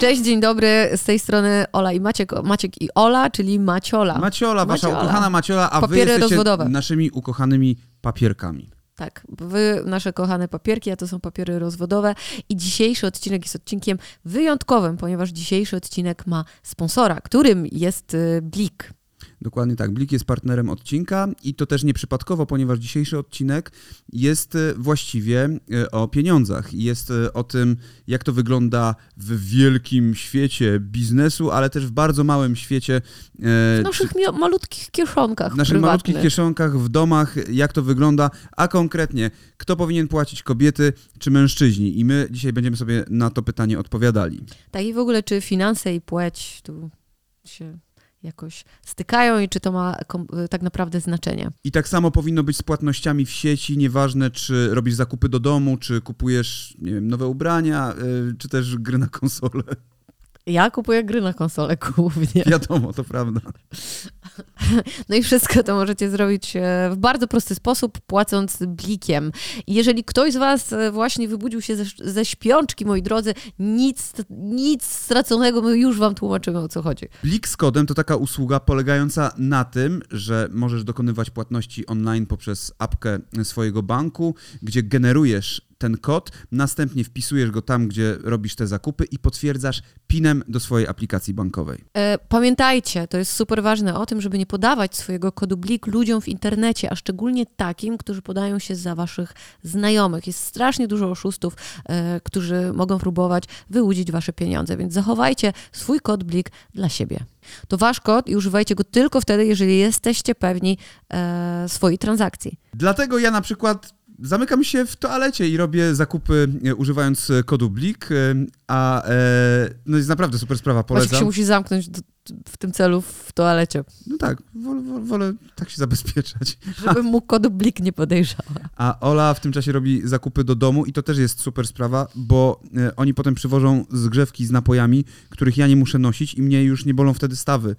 Cześć, dzień dobry. Z tej strony Ola i Maciek. Maciek i Ola, czyli Maciola. Maciola, wasza Maciola. ukochana Maciola, a Papiery wy jesteście rozwodowe. naszymi ukochanymi papierkami. Tak, wy, nasze kochane papierki, a to są papiery rozwodowe. I dzisiejszy odcinek jest odcinkiem wyjątkowym, ponieważ dzisiejszy odcinek ma sponsora, którym jest y, Blik. Dokładnie tak. Blik jest partnerem odcinka i to też nieprzypadkowo, ponieważ dzisiejszy odcinek jest e, właściwie e, o pieniądzach. Jest e, o tym, jak to wygląda w wielkim świecie biznesu, ale też w bardzo małym świecie. W naszych malutkich kieszonkach w naszych prywatnych. malutkich kieszonkach, w domach, jak to wygląda, a konkretnie, kto powinien płacić kobiety czy mężczyźni. I my dzisiaj będziemy sobie na to pytanie odpowiadali. Tak i w ogóle, czy finanse i płeć tu się jakoś stykają i czy to ma y, tak naprawdę znaczenie. I tak samo powinno być z płatnościami w sieci, nieważne czy robisz zakupy do domu, czy kupujesz wiem, nowe ubrania, y, czy też gry na konsolę. Ja kupuję gry na konsolę głównie. Wiadomo, to prawda. No i wszystko to możecie zrobić e, w bardzo prosty sposób, płacąc blikiem. Jeżeli ktoś z Was e, właśnie wybudził się ze, ze śpiączki, moi drodzy, nic, nic straconego, my już Wam tłumaczymy o co chodzi. Blik z kodem to taka usługa polegająca na tym, że możesz dokonywać płatności online poprzez apkę swojego banku, gdzie generujesz ten kod, następnie wpisujesz go tam, gdzie robisz te zakupy i potwierdzasz PIN-em do swojej aplikacji bankowej. E, Pamiętajcie, to jest super ważne o tym, żeby nie podawać swojego kodu blik ludziom w internecie, a szczególnie takim, którzy podają się za waszych znajomych. Jest strasznie dużo oszustów, e, którzy mogą próbować wyłudzić wasze pieniądze, więc zachowajcie swój kod blik dla siebie. To wasz kod i używajcie go tylko wtedy, jeżeli jesteście pewni e, swojej transakcji. Dlatego ja na przykład zamykam się w toalecie i robię zakupy e, używając e, kodu Blik, e, a no jest naprawdę super sprawa, polecam. się musi zamknąć w tym celu w toalecie, No tak, wolę, wolę, tak się zabezpieczać. żebym mu kodu blik nie podejrzała. A Ola w tym czasie robi zakupy do domu i to też jest super sprawa, bo oni potem przywożą zgrzewki z napojami, których ja nie muszę nosić i mnie już nie bolą wtedy stawy.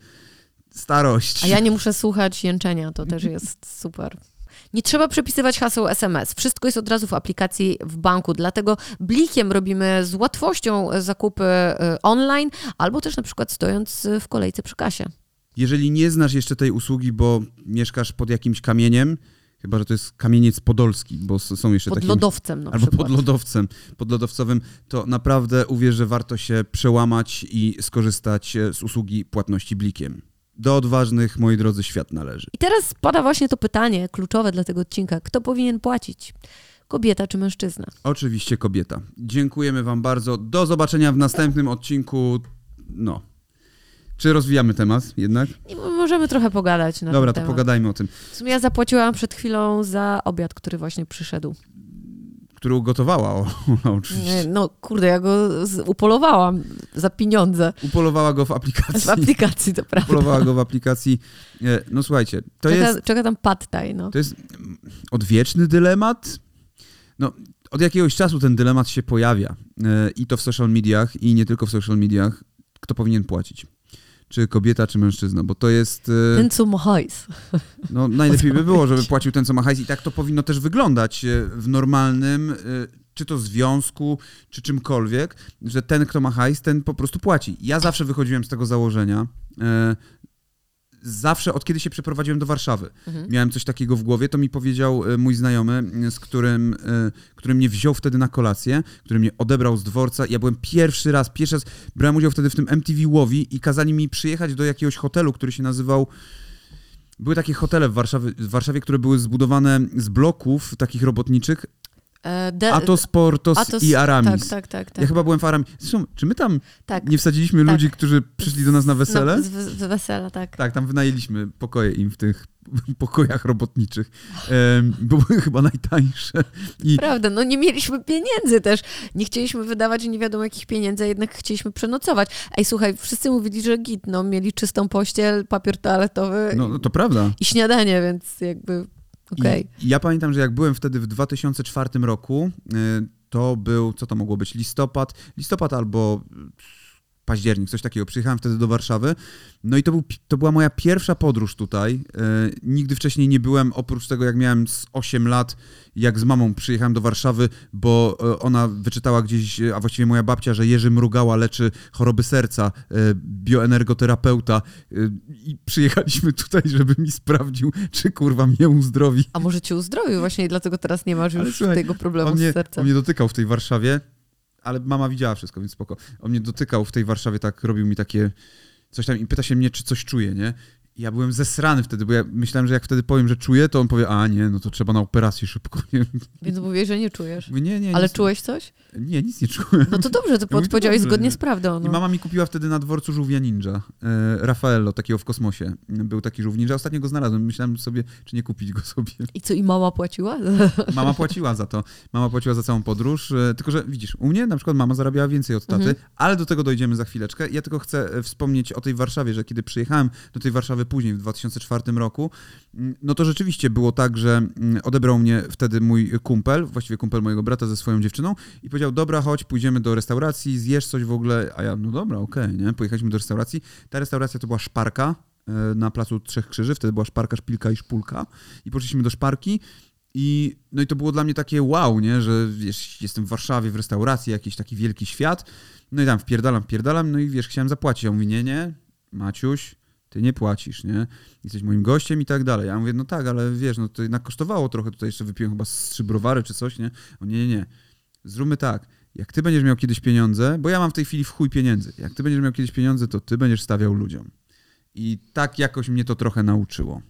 Starość. A ja nie muszę słuchać jęczenia, to też jest super. Nie trzeba przepisywać haseł SMS. Wszystko jest od razu w aplikacji w banku, dlatego blikiem robimy z łatwością zakupy y, online albo też na przykład stojąc y, w kolejce przy kasie. Jeżeli nie znasz jeszcze tej usługi, bo mieszkasz pod jakimś kamieniem, chyba że to jest kamieniec podolski, bo są jeszcze Pod takie lodowcem na albo przykład. pod lodowcem, pod lodowcowym, to naprawdę uwierz, że warto się przełamać i skorzystać e, z usługi płatności blikiem. Do odważnych, moi drodzy, świat należy. I teraz pada właśnie to pytanie kluczowe dla tego odcinka. Kto powinien płacić? Kobieta czy mężczyzna? Oczywiście kobieta. Dziękujemy Wam bardzo. Do zobaczenia w następnym odcinku. No. Czy rozwijamy temat jednak? I możemy trochę pogadać na Dobra, to temat. pogadajmy o tym. W sumie ja zapłaciłam przed chwilą za obiad, który właśnie przyszedł. Który ugotowała, o, Ola oczywiście. No kurde, ja go z- upolowałam za pieniądze Upolowała go w aplikacji. w aplikacji, to prawda. Upolowała go w aplikacji. E, No słuchajcie, to czeka, jest, czeka tam pad thai, no. to jest odwieczny dylemat. No, od jakiegoś czasu ten dylemat się pojawia. E, I to w social mediach, i nie tylko w social mediach. Kto powinien płacić? Czy kobieta, czy mężczyzna? Bo to jest... e, Ten, co ma hajs. No, najlepiej by było, żeby płacił ten, co ma hajs i tak to powinno też wyglądać e, w normalnym, e, czy to związku, czy czymkolwiek, że ten, kto ma hajs, ten po prostu płaci. Ja zawsze wychodziłem z tego założenia, zawsze od kiedy się przeprowadziłem do Warszawy. Mhm. Miałem coś takiego w głowie, to mi powiedział e, mój znajomy, e, z którym, e, który mnie wziął wtedy na kolację, który mnie odebrał z dworca. Ja byłem pierwszy raz, pierwszy raz brałem udział wtedy w tym MTV Łowi i kazali mi przyjechać do jakiegoś hotelu, który się nazywał były takie hotele w Warszawie, w Warszawie, które były zbudowane z bloków takich robotniczych. E, de- Atos, Portos Atos- i Aramis. Tak, tak, tak. tak. Ja chyba byłem w Aramis. Zresztą, czy my tam tak. nie wsadziliśmy Tak. ludzi, którzy przyszli do nas na wesele? No, z, z, wesela, tak. Tak, tam wynajęliśmy pokoje im w tych pokojach robotniczych. Em, były chyba najtańsze. I Prawda, no nie mieliśmy pieniędzy też. Nie chcieliśmy wydawać nie wiadomo jakich pieniędzy, a jednak chcieliśmy przenocować. Ej, słuchaj, wszyscy mówili, że git, no mieli czystą pościel, papier toaletowy no, no to prawda. i śniadanie, więc jakby I ja pamiętam, że jak byłem wtedy w 2004 roku, y, to był, co to mogło być, listopad, listopad albo październik, coś takiego. Przyjechałem wtedy do Warszawy. No i to, był, to była moja pierwsza podróż tutaj. E, nigdy wcześniej nie byłem, oprócz tego jak miałem z 8 lat, jak z mamą przyjechałem do Warszawy, bo e, ona wyczytała gdzieś, a właściwie moja babcia, że Jerzy Mrugała leczy choroby serca, e, bioenergoterapeuta e, i przyjechaliśmy tutaj, żeby mi sprawdził, czy kurwa mnie uzdrowi. A może cię uzdrowił właśnie i dlatego teraz nie masz już słuchaj, tego problemu mnie, z sercem. On mnie dotykał w tej Warszawie, ale mama widziała wszystko, więc spoko. On mnie dotykał w tej Warszawie, tak robił mi takie coś tam i pyta się mnie, czy coś czuję, nie? Ja byłem zesrany wtedy, bo ja myślałem, że jak wtedy powiem, że czuję, to on powie, a nie, no to trzeba na operację szybko. Nie? Więc mówię, że nie czujesz. Mówię, nie, nie. Ale nic, czułeś coś? Nie, nic nie czułem. No to dobrze, to odpowiedziałeś dobrze, zgodnie nie? z prawdą. No. I mama mi kupiła wtedy na dworcu żółwia ninja. E, Raffaello, takiego w kosmosie. Był taki żółw ninja. Ostatnio go znalazłem. Myślałem sobie, czy nie kupić go sobie. I co, i mama płaciła? Mama płaciła za to. Mama płaciła za całą podróż. E, tylko, że widzisz, u mnie na przykład mama zarabiała więcej od taty, Mhm. ale do tego dojdziemy za chwileczkę. Ja tylko chcę e, wspomnieć o tej Warszawie, że kiedy przyjechałem do tej Warszawy później, w 2004 roku, mm, no to rzeczywiście było tak, że mm, odebrał mnie wtedy mój kumpel, właściwie kumpel mojego brata ze swoją dziewczyną i powiedział, dobra, chodź, pójdziemy do restauracji, zjesz coś w ogóle, a ja, no dobra, okej, nie? Pojechaliśmy do restauracji. Ta restauracja to była Szparka e, na Placu Trzech Krzyży, wtedy była Szparka, Szpilka i Szpulka i poszliśmy do Szparki i no i to było dla mnie takie wow, nie, że wiesz, jestem w Warszawie w restauracji, jakiś taki wielki świat, no i tam wpierdalam, wpierdalam, no i wiesz, chciałem zapłacić, a on mówi, nie, nie, Maciuś, ty nie płacisz, nie, jesteś moim gościem i tak dalej. Ja mówię, no tak, ale wiesz, no to jednak kosztowało trochę, tutaj jeszcze wypiłem chyba z trzy browary czy coś, nie, on nie, nie, nie, zróbmy tak, jak ty będziesz miał kiedyś pieniądze, bo ja mam w tej chwili w chuj pieniędzy, jak ty będziesz miał kiedyś pieniądze, to ty będziesz stawiał ludziom. I tak jakoś mnie to trochę nauczyło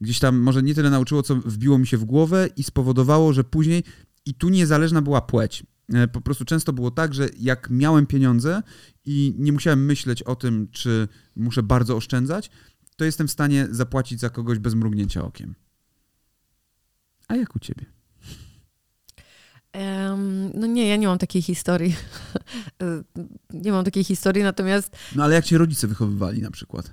gdzieś tam może nie tyle nauczyło, co wbiło mi się w głowę i spowodowało, że później i tu niezależna była płeć. E, Po prostu często było tak, że jak miałem pieniądze i nie musiałem myśleć o tym, czy muszę bardzo oszczędzać, to jestem w stanie zapłacić za kogoś bez mrugnięcia okiem. A jak u ciebie? Em, no nie, ja nie mam takiej historii. E, nie mam takiej historii, natomiast No ale jak cię rodzice wychowywali na przykład?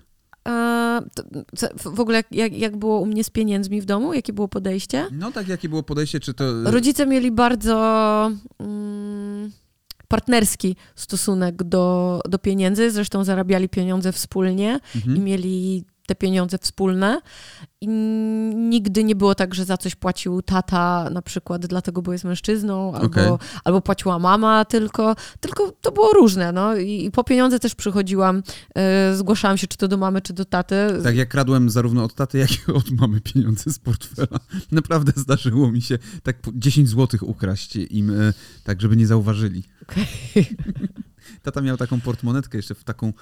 W ogóle jak, jak, było u mnie z pieniędzmi w domu? Jakie było podejście? No tak, jakie było podejście, czy to... Rodzice mieli bardzo mm, partnerski stosunek do, do pieniędzy, zresztą zarabiali pieniądze wspólnie i Mhm. mieli te pieniądze wspólne. I nigdy nie było tak, że za coś płacił tata na przykład dlatego, bo jest mężczyzną, albo, Okej. albo płaciła mama tylko, tylko to było różne, no i, i po pieniądze też przychodziłam, e, zgłaszałam się czy to do mamy, czy do taty. Tak, ja kradłem zarówno od taty, jak i od mamy pieniądze z portfela. Naprawdę zdarzyło mi się tak po 10 złotych ukraść im, e, tak żeby nie zauważyli. Okej. Tata miał taką portmonetkę jeszcze w taką,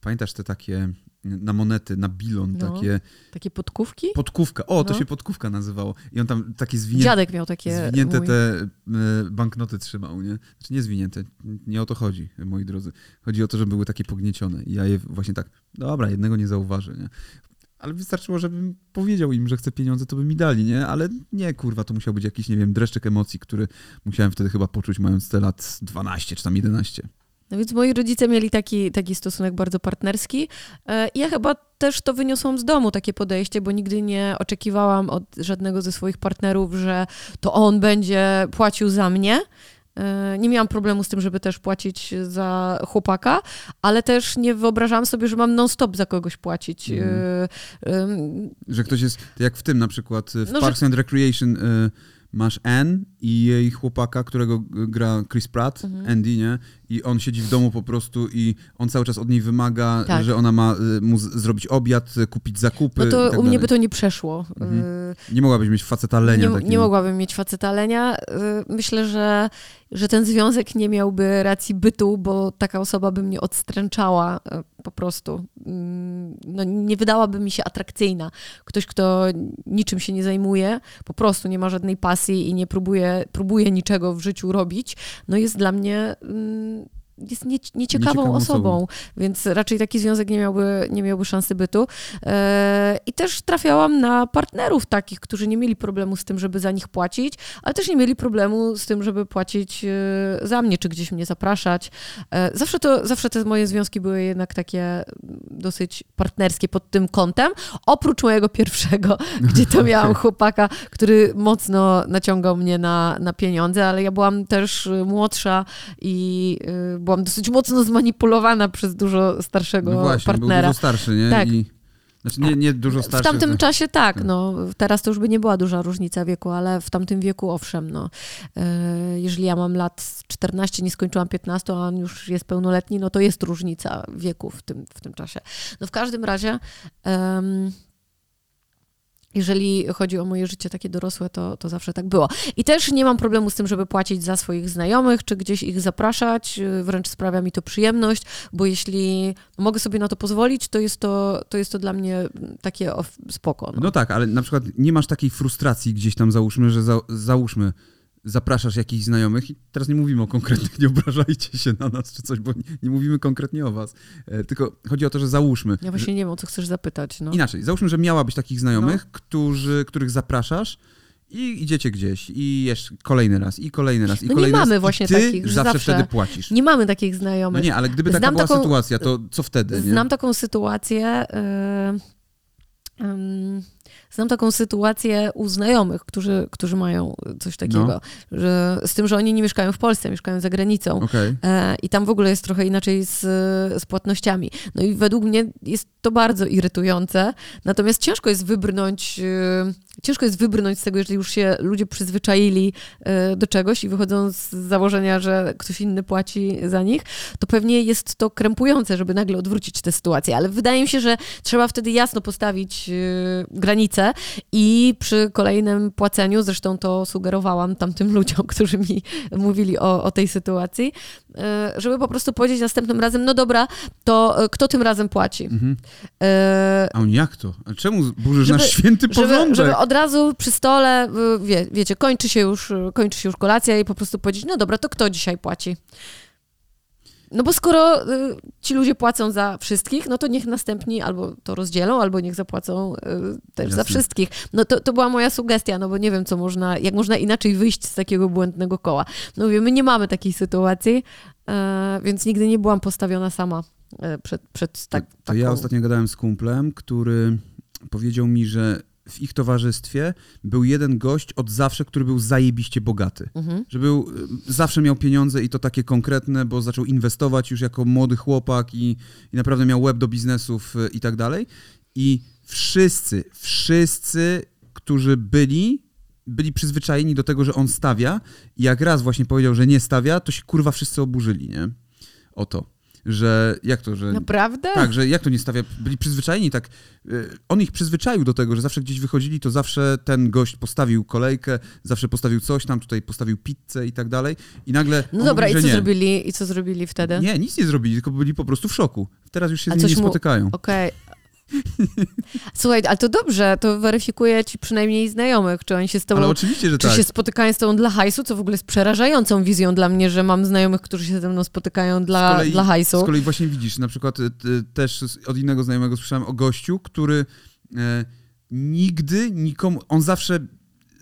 pamiętasz te takie na monety, na bilon, No. takie, Takie podkówki? podkówka, o, to No. się podkówka nazywało. I on tam takie zwinięte, Dziadek miał takie. zwinięte mój. te e, banknoty trzymał, nie? Znaczy nie zwinięte, nie o to chodzi, moi drodzy. Chodzi o to, że były takie pogniecione i ja je właśnie tak, dobra, jednego nie zauważę, nie? Ale wystarczyło, żebym powiedział im, że chcę pieniądze, to by mi dali, nie? Ale nie, kurwa, to musiał być jakiś, nie wiem, dreszczyk emocji, który musiałem wtedy chyba poczuć, mając te lat 12 czy tam 11. No więc moi rodzice mieli taki, taki stosunek bardzo partnerski. E, ja chyba też to wyniosłam z domu, takie podejście, bo nigdy nie oczekiwałam od żadnego ze swoich partnerów, że to on będzie płacił za mnie. E, Nie miałam problemu z tym, żeby też płacić za chłopaka, ale też nie wyobrażałam sobie, że mam non-stop za kogoś płacić. E, em, Że ktoś jest, jak w tym na przykład, w No, że- Parks and Recreation y, masz Anne i jej chłopaka, którego gra Chris Pratt, Mhm. Andy, nie? I on siedzi w domu po prostu i on cały czas od niej wymaga, Tak. że ona ma y, mu zrobić obiad, y, kupić zakupy No to tak u mnie dalej. by to nie przeszło. Mhm. E, Nie mogłabyś mieć faceta lenia nie, nie mogłabym mieć faceta lenia. Y, Myślę, że, że ten związek nie miałby racji bytu, bo taka osoba by mnie odstręczała y, po prostu. Mm, No, nie wydałaby mi się atrakcyjna. Ktoś, kto niczym się nie zajmuje, po prostu nie ma żadnej pasji i nie próbuje, próbuje niczego w życiu robić, no jest dla mnie... Jest nie, nieciekawą Nieciekawą osobą, osobą. więc raczej taki związek nie miałby, nie miałby szansy bytu. E, I też trafiałam na partnerów takich, którzy nie mieli problemu z tym, żeby za nich płacić, ale też nie mieli problemu z tym, żeby płacić e, za mnie, czy gdzieś mnie zapraszać. E, Zawsze, to, zawsze te moje związki były jednak takie dosyć partnerskie pod tym kątem, oprócz mojego pierwszego, gdzie to miałam chłopaka, który mocno naciągał mnie na, na pieniądze, ale ja byłam też młodsza i e, byłam dosyć mocno zmanipulowana przez dużo starszego No właśnie, partnera. był dużo starszy, nie? Tak. I, znaczy nie, nie dużo starszy. W tamtym to- czasie tak, tak. no. Teraz to już by nie była duża różnica wieku, ale w tamtym wieku owszem, no. E, Jeżeli ja mam lat 14, nie skończyłam 15, a on już jest pełnoletni, no to jest różnica wieku w tym, w tym czasie. No w każdym razie... em, jeżeli chodzi o moje życie takie dorosłe, to, to zawsze tak było. I też nie mam problemu z tym, żeby płacić za swoich znajomych, czy gdzieś ich zapraszać. Wręcz sprawia mi to przyjemność, bo jeśli mogę sobie na to pozwolić, to jest to, to, jest to dla mnie takie spoko. No. No tak, ale na przykład nie masz takiej frustracji gdzieś tam, załóżmy, że za, załóżmy, zapraszasz jakichś znajomych i teraz nie mówimy o konkretnych, nie obrażajcie się na nas czy coś, bo nie, nie mówimy konkretnie o was. E, tylko chodzi o to, że załóżmy. Ja właśnie nie wiem, o co chcesz zapytać. No. Inaczej, załóżmy, że miałabyś takich znajomych, którzy, których zapraszasz i idziecie gdzieś i jeszcze kolejny raz, i kolejny raz, i No nie kolejny raz. mamy właśnie takich, że zawsze, zawsze- wtedy płacisz. Nie mamy takich No znajomych. nie, ale gdyby taka Znam była taką- sytuacja, to co wtedy? Nie? Znam taką sytuację. Yy, ym, znam taką sytuację u znajomych, którzy, którzy mają coś takiego. No. Że, z tym, że oni nie mieszkają w Polsce, mieszkają za granicą. Okej. E, I tam w ogóle jest trochę inaczej z, z płatnościami. No i według mnie jest to bardzo irytujące. Natomiast ciężko jest wybrnąć, e, ciężko jest wybrnąć z tego, jeżeli już się ludzie przyzwyczaili e, do czegoś i wychodzą z założenia, że ktoś inny płaci za nich, to pewnie jest to krępujące, żeby nagle odwrócić tę sytuację. Ale wydaje mi się, że trzeba wtedy jasno postawić e, granice i przy kolejnym płaceniu, zresztą to sugerowałam tamtym ludziom, którzy mi mówili o, o tej sytuacji, e, żeby po prostu powiedzieć następnym razem, no dobra, to e, kto tym razem płaci? Mhm. E, A on jak to? A czemu burzysz Żeby- nasz święty Żeby, porządek? żeby od razu przy stole, wie, wiecie, kończy się, już, kończy się już kolacja i po prostu powiedzieć, no dobra, to kto dzisiaj płaci? No bo skoro y, ci ludzie płacą za wszystkich, no to niech następni albo to rozdzielą, albo niech zapłacą y, też za Jasne. wszystkich. No to, to była moja sugestia, no bo nie wiem, co można, jak można inaczej wyjść z takiego błędnego koła. No mówię, my nie mamy takiej sytuacji, e, więc nigdy nie byłam postawiona sama e, przed, przed tak, to, to ja taką- ostatnio gadałem z kumplem, który powiedział mi, że w ich towarzystwie był jeden gość od zawsze, który był zajebiście bogaty. Mhm. Że był, y, zawsze miał pieniądze i to takie konkretne, bo zaczął inwestować już jako młody chłopak i, i naprawdę miał web do biznesów y, i tak dalej. I wszyscy, wszyscy, którzy byli, byli przyzwyczajeni do tego, że on stawia i jak raz właśnie powiedział, że nie stawia, to się kurwa wszyscy oburzyli, nie? O to. Że jak to, że Naprawdę? tak, że jak to nie stawia? Byli przyzwyczajeni tak. y, On ich przyzwyczaił do tego, że zawsze gdzieś wychodzili, to zawsze ten gość postawił kolejkę, zawsze postawił coś tam, tutaj postawił pizzę i tak dalej. I nagle. No dobra, mówi, i co nie. zrobili? I co zrobili wtedy? Nie, nic nie zrobili, tylko byli po prostu w szoku. Teraz już się A z nimi nie mu- spotykają. Okej. Słuchaj, ale to dobrze, to weryfikuje ci przynajmniej znajomych, czy oni się z tobą, Ale oczywiście, że czy tak. się spotykają z tobą dla hajsu, co w ogóle jest przerażającą wizją dla mnie, że mam znajomych, którzy się ze mną spotykają dla, kolei, dla hajsu. Z kolei właśnie widzisz, na przykład y, ty, też z- od innego znajomego słyszałem o gościu, który e, nigdy nikomu, on zawsze,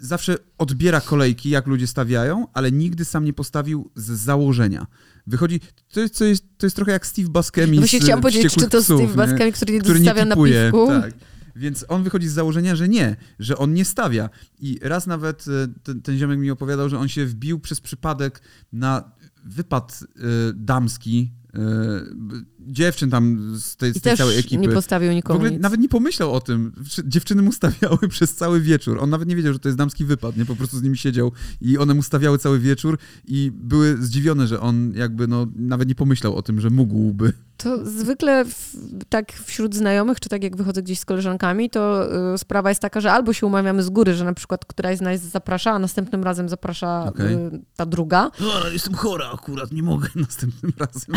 zawsze odbiera kolejki, jak ludzie stawiają, ale nigdy sam nie postawił z założenia. Wychodzi, to jest, to jest, to jest trochę jak Steve Buscemi Właśnie z chciałam powiedzieć, czy to Psów, Steve? Buscemi, który nie który nie tipuje. napisku. Tak. Więc on wychodzi z założenia, że nie, że on nie stawia. I raz nawet e, ten, ten ziomek mi opowiadał, że on się wbił przez przypadek na wypad e, damski dziewczyn tam z tej, z tej całej ekipy. nie postawił w nikomu ogóle nic. nawet nie pomyślał o tym. Dziewczyny mu stawiały przez cały wieczór. On nawet nie wiedział, że to jest damski wypad, nie? Po prostu z nimi siedział i one mu stawiały cały wieczór i były zdziwione, że on jakby no nawet nie pomyślał o tym, że mógłby. To zwykle w, tak wśród znajomych, czy tak jak wychodzę gdzieś z koleżankami, to y, sprawa jest taka, że albo się umawiamy z góry, że na przykład któraś z nas zaprasza, a następnym razem zaprasza Okej. y, ta druga, No, ale jestem chora akurat, nie mogę następnym razem.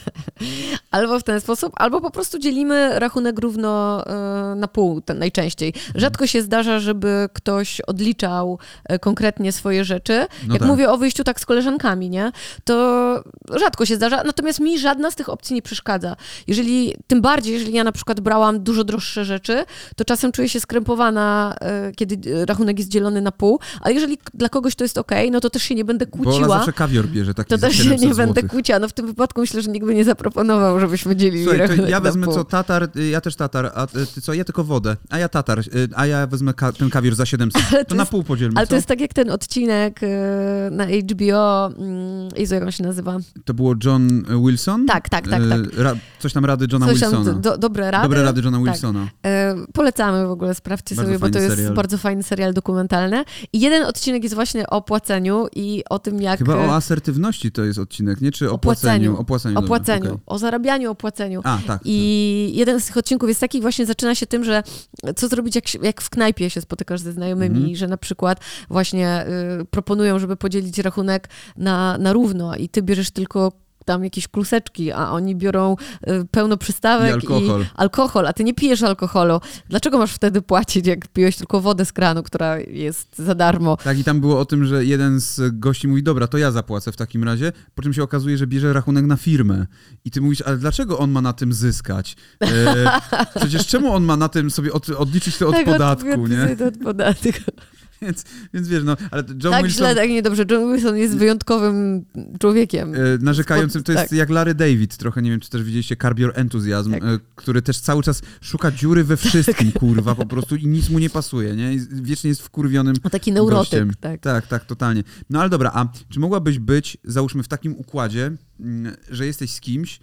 albo w ten sposób, albo po prostu dzielimy rachunek równo y, na pół ten najczęściej. Rzadko się zdarza, żeby ktoś odliczał y, konkretnie swoje rzeczy. No jak tak. mówię o wyjściu tak z koleżankami, nie? To rzadko się zdarza, natomiast mi żadna z tych opcji nie przeszkadza. Jeżeli, tym bardziej, jeżeli ja na przykład brałam dużo droższe rzeczy, to czasem czuję się skrępowana, y, kiedy y, rachunek jest dzielony na pół, ale jeżeli dla kogoś to jest okej, no to też się nie będę Bo kłóciła. zawsze kawior bierze taki To też się 700 nie będę złotych. kłóciła. No w tym wypadku myślę, że nikt by nie zaproponował proponował, żebyśmy dzielili Słuchaj, rachunek ja na wezmę co, tatar, y, ja też tatar, a ty co, ja tylko wodę, a ja tatar, y, a ja wezmę ka- ten kawior za 700. Ale To, to na jest- pół podzielmy, Ale co? to jest tak jak ten odcinek e, na HBO, mm, Jezu, jak on się nazywa? To było John Wilson? Tak, tak, tak, tak. Y, Ra- coś tam rady Johna Coś tam, Wilsona. do, dobre rady. Dobre rady Johna Tak. Wilsona. E, polecamy w ogóle, sprawdźcie Bardzo sobie, bo to jest serial. bardzo fajny serial dokumentalny. I jeden odcinek jest właśnie o płaceniu i o tym, jak... Chyba e, o asertywności to jest odcinek, nie? Czy o, O płaceniu? O płaceniu. o płaceniu, okej. o zarabianiu, o płaceniu. A, tak. I jeden z tych odcinków jest taki właśnie, zaczyna się tym, że co zrobić, jak, jak w knajpie się spotykasz ze znajomymi, Mhm. że na przykład właśnie y, proponują, żeby podzielić rachunek na, na równo i ty bierzesz tylko tam jakieś kluseczki, a oni biorą y, pełno przystawek I alkohol. alkohol, a ty nie pijesz alkoholu. Dlaczego masz wtedy płacić, jak piłeś tylko wodę z kranu, która jest za darmo? Tak, i tam było o tym, że jeden z gości mówi, dobra, to ja zapłacę w takim razie, po czym się okazuje, że bierze rachunek na firmę. I ty mówisz, ale dlaczego on ma na tym zyskać? E, przecież czemu on ma na tym sobie od, odliczyć to od Tak, podatku, od, nie? Od podatku. Więc, więc wiesz, no, ale John tak Wilson... źle, tak niedobrze. John Wilson jest wyjątkowym człowiekiem. E, narzekającym, to jest Tak. jak Larry David, trochę nie wiem, czy też widzieliście Curb Your Enthusiasm, Tak. e, który też cały czas szuka dziury we wszystkim, kurwa, po prostu i nic mu nie pasuje, nie? I wiecznie jest wkurwionym A taki neurotyk, gościem. tak. Tak, tak, totalnie. No ale dobra, a czy mogłabyś być, załóżmy, w takim układzie, mm, że jesteś z kimś,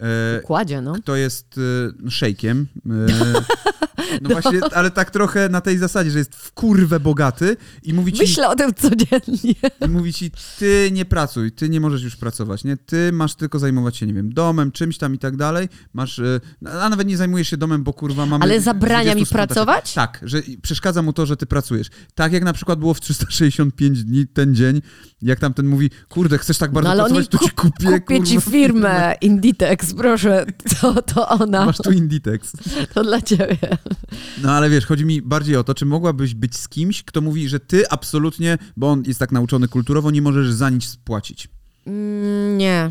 e, Kładzie, no. kto jest szejkiem, no właśnie, ale tak trochę na tej zasadzie, że jest w kurwę bogaty i mówi ci, Myślę o tym codziennie. i mówi ci, ty nie pracuj, ty nie możesz już pracować, nie? Ty masz tylko zajmować się, nie wiem, domem, czymś tam i tak dalej. Masz, e, a nawet nie zajmujesz się domem, bo kurwa mamy... Ale zabrania 20 mi pracować? Tak, że przeszkadza mu to, że ty pracujesz. Tak jak na przykład było w 365 dni ten dzień, jak tam ten mówi, kurde, chcesz tak bardzo no pracować, to ci kup- kupię, kupię ci kurwa. firmę Inditex, proszę. To, to ona. Masz tu Inditex. To dla ciebie. No ale wiesz, chodzi mi bardziej o to, czy mogłabyś być z kimś, kto mówi, że ty absolutnie, bo on jest tak nauczony kulturowo, nie możesz za nic spłacić. Mm, nie.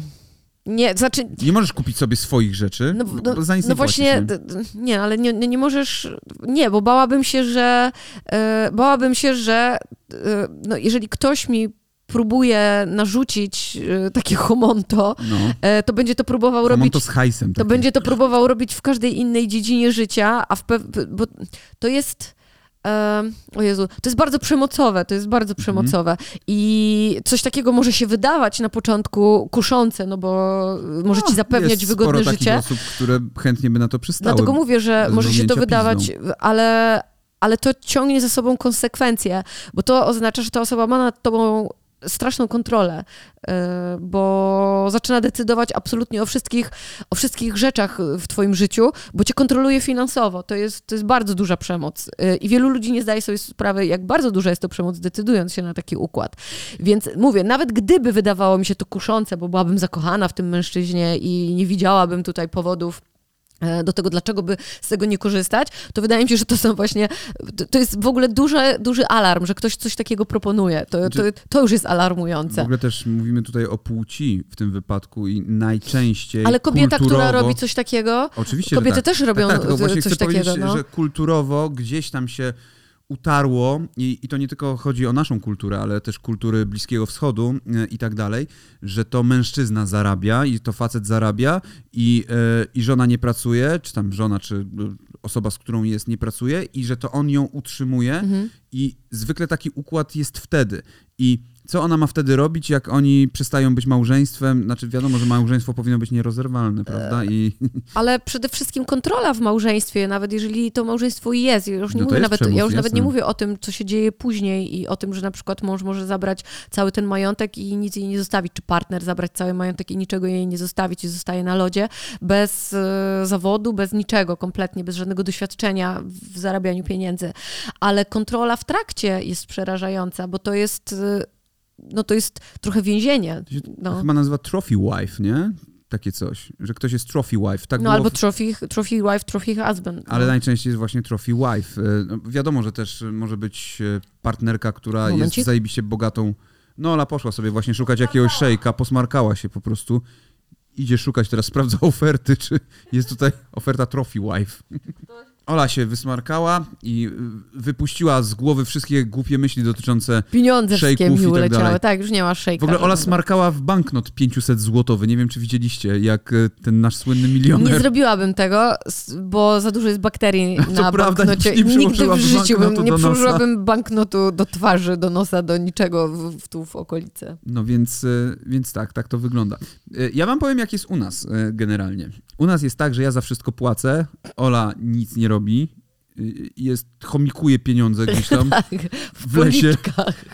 Nie, znaczy... Nie możesz kupić sobie swoich rzeczy, No, no, za nic no nie właśnie, płacisz. d- nie, ale nie, nie, nie możesz, nie, bo bałabym się, że, e, bałabym się, że e, no, jeżeli ktoś mi próbuje narzucić e, takie homonto? No. e, to będzie to próbował Mam robić to z hajsem. To takie. będzie to próbował robić w każdej innej dziedzinie życia, a w pew- bo to jest. em, o Jezu, to jest bardzo przemocowe, to jest bardzo Mhm. przemocowe. I coś takiego może się wydawać na początku kuszące, no bo może ci No, zapewniać jest wygodne sporo życie. osób, które chętnie by na to przystały. Dlatego mówię, że może się to wydawać, ale, ale to ciągnie za sobą konsekwencje, bo to oznacza, że ta osoba ma nad tobą straszną kontrolę, yy, bo zaczyna decydować absolutnie o wszystkich, o wszystkich rzeczach w twoim życiu, bo cię kontroluje finansowo. To jest, to jest bardzo duża przemoc. Yy, I wielu ludzi nie zdaje sobie sprawy, jak bardzo duża jest to przemoc, decydując się na taki układ. Więc mówię, nawet gdyby wydawało mi się to kuszące, bo byłabym zakochana w tym mężczyźnie i nie widziałabym tutaj powodów, do tego, dlaczego by z tego nie korzystać, to wydaje mi się, że to są właśnie, to- jest w ogóle duży, duży alarm, że ktoś coś takiego proponuje. To, to, to już jest W alarmujące. ogóle też mówimy tutaj o płci w tym wypadku i najczęściej Ale kobieta, która robi coś takiego, Oczywiście, kobiety tak. też robią tak, tak, właśnie coś takiego. No. że kulturowo gdzieś tam się utarło i, i to nie tylko chodzi o naszą kulturę, ale też kultury Bliskiego Wschodu e, i tak dalej, że to mężczyzna zarabia i to facet zarabia i, e, i żona nie pracuje, czy tam żona, czy e, osoba, z którą jest, nie pracuje i że to on ją utrzymuje Mhm. i zwykle taki układ jest wtedy. I co ona ma wtedy robić, jak oni przestają być małżeństwem? Znaczy wiadomo, że małżeństwo powinno być nierozerwalne, prawda? I Ale przede wszystkim kontrola w małżeństwie, nawet jeżeli to małżeństwo jest. Ja już nie, No mówię, jest nawet, ja już nawet nie mówię o tym, co się dzieje później i o tym, że na przykład mąż może zabrać cały ten majątek i nic jej nie zostawić, czy partner zabrać cały majątek i niczego jej nie zostawić i zostaje na lodzie, bez e, zawodu, bez niczego, kompletnie, bez żadnego doświadczenia w zarabianiu pieniędzy. Ale kontrola w trakcie jest przerażająca, bo to jest, e, no to jest trochę więzienie. No. chyba nazywa trophy wife, nie? Takie coś, że ktoś jest trophy wife. Tak No albo w... trophy, trophy wife, trophy husband. Ale no. najczęściej jest właśnie trophy wife. E, No, wiadomo, że też może być e, partnerka, która Momencik. jest zajebiście bogatą. No, Ola poszła sobie właśnie szukać jakiegoś szejka, posmarkała się po prostu. Idzie szukać teraz, sprawdza oferty, czy jest tutaj oferta trophy wife. Ola się wysmarkała i wypuściła z głowy wszystkie głupie myśli dotyczące Pieniądze wszystkie Szejków i mi tak uleciały. dalej. Tak, już nie ma szejka. W ogóle Ola smarkała w banknot 500 złotowy. Nie wiem, czy widzieliście, jak e, ten nasz słynny milioner. Nie zrobiłabym tego, bo za dużo jest bakterii To na prawda, banknocie. nie Nigdy w życiu bym nie przyłożyłabym banknotu do twarzy, do nosa, do niczego w, w, tu w okolicy. No więc, e, więc tak, tak to wygląda. E, Ja wam powiem, jak jest u nas generalnie. U nas jest tak, że ja za wszystko płacę, Ola nic nie robi, e, jest, chomikuje pieniądze gdzieś tam Tak, w, w lesie.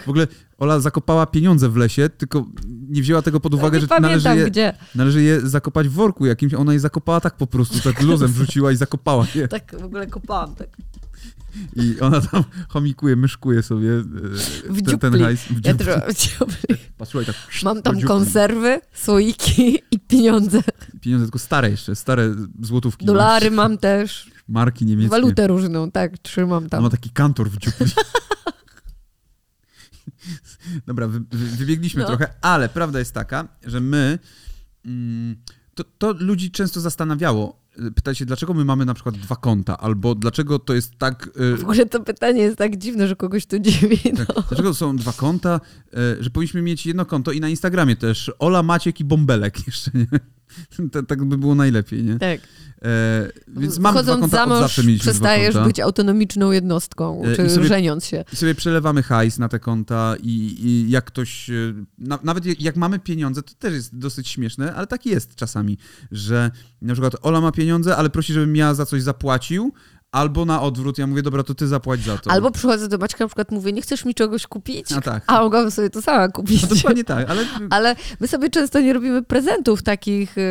W ogóle Ola zakopała pieniądze w lesie, tylko nie wzięła tego pod uwagę, nie że pamiętam należy je, gdzie. należy je zakopać w worku jakimś. Ona je zakopała tak po prostu, tak luzem wrzuciła i zakopała je. Tak w ogóle kopałam. Tak. I ona tam chomikuje, myszkuje sobie e, W ten, ten hajs. W Ja dziupli. i tak Mam tam konserwy, słoiki i pieniądze. Pieniądze tylko stare jeszcze, stare złotówki. Dolary mam też. Marki niemieckie. Walutę różną, tak, trzymam Ona tam. ma taki kantor w dziupli. Dobra, wy, wy, wybiegliśmy No. trochę, ale prawda jest taka, że my. Mm, to, to ludzi często zastanawiało. Pytali się, dlaczego my mamy na przykład dwa konta, albo dlaczego to jest tak. y, W ogóle to pytanie jest tak dziwne, że kogoś to dziwi. tak No. dlaczego są dwa konta, y, że powinniśmy mieć jedno konto i na Instagramie też Ola, Maciek i Bąbelek jeszcze, nie? To, tak by było najlepiej, nie? Tak. E, więc mamy dwa Wchodząc konta, za mąż zawsze dwa przestajesz być autonomiczną jednostką, E, czy sobie- żeniąc się. I sobie przelewamy hajs na te konta i, i jak ktoś, e, na, nawet jak mamy pieniądze, to też jest dosyć śmieszne, ale tak jest czasami, że na przykład Ola ma pieniądze, ale prosi, żebym ja za coś zapłacił, albo na odwrót, ja mówię, dobra, to ty zapłać za to. Albo przychodzę do Maćka, na przykład mówię, nie chcesz mi czegoś kupić? A tak. A mogłabym sobie to sama kupić. No, dokładnie tak, ale Ale my sobie często nie robimy prezentów takich, e,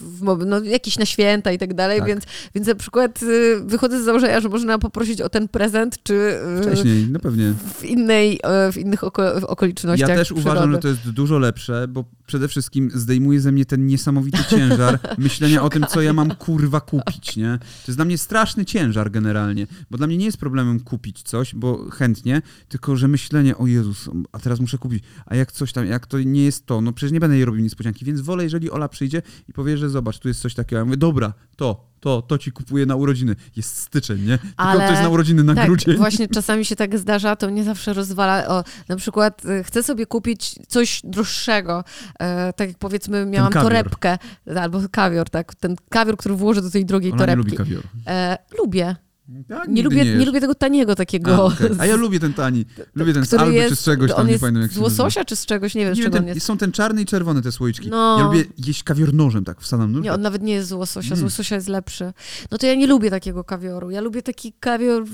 w, no, jakiś na święta i tak dalej, Tak. więc, więc na przykład e, wychodzę z założenia, że można poprosić o ten prezent, czy e, wcześniej, no pewnie. w, innej, w innych oko- w okolicznościach Ja też uważam, przyrody. że to jest dużo lepsze, bo przede wszystkim zdejmuje ze mnie ten niesamowity ciężar myślenia o tym, co ja mam kurwa kupić, nie? To jest dla mnie straszny ciężar generalnie, bo dla mnie nie jest problemem kupić coś, bo chętnie, tylko że myślenie, o Jezus, a teraz muszę kupić, a jak coś tam, jak to nie jest to, no przecież nie będę jej robił niespodzianki, więc wolę, jeżeli Ola przyjdzie i powie, że zobacz, tu jest coś takiego, ja mówię, dobra, to, to, to ci kupuję na urodziny. Jest styczeń, nie? Tylko Ale- to jest na urodziny na tak, grudzień. właśnie czasami się tak zdarza, to mnie zawsze rozwala. O, na przykład y, chcę sobie kupić coś droższego, e, tak jak powiedzmy miałam kawior. torebkę, albo kawior, tak, ten kawior, który włożę do tej drogiej Ona nie torebki. lubi kawioru. E, lubię. Tak, Nie lubię, nie, jesz. lubię tego taniego A, takiego. okej. a ja lubię ten tani. Lubię ten z Alby jest, czy z czegoś tam, nie pamiętam jak z się nazywa. łososia czy z czegoś, nie wiem, z Nie wiem, czego ten, jest. są ten czarny i czerwony te słoiczki. No. Ja lubię jeść kawior nożem, tak wsadzam nóż. Nie, on nawet nie jest z łososia, z Mm. łososia jest lepszy. No to ja nie lubię takiego kawioru. Ja lubię taki kawior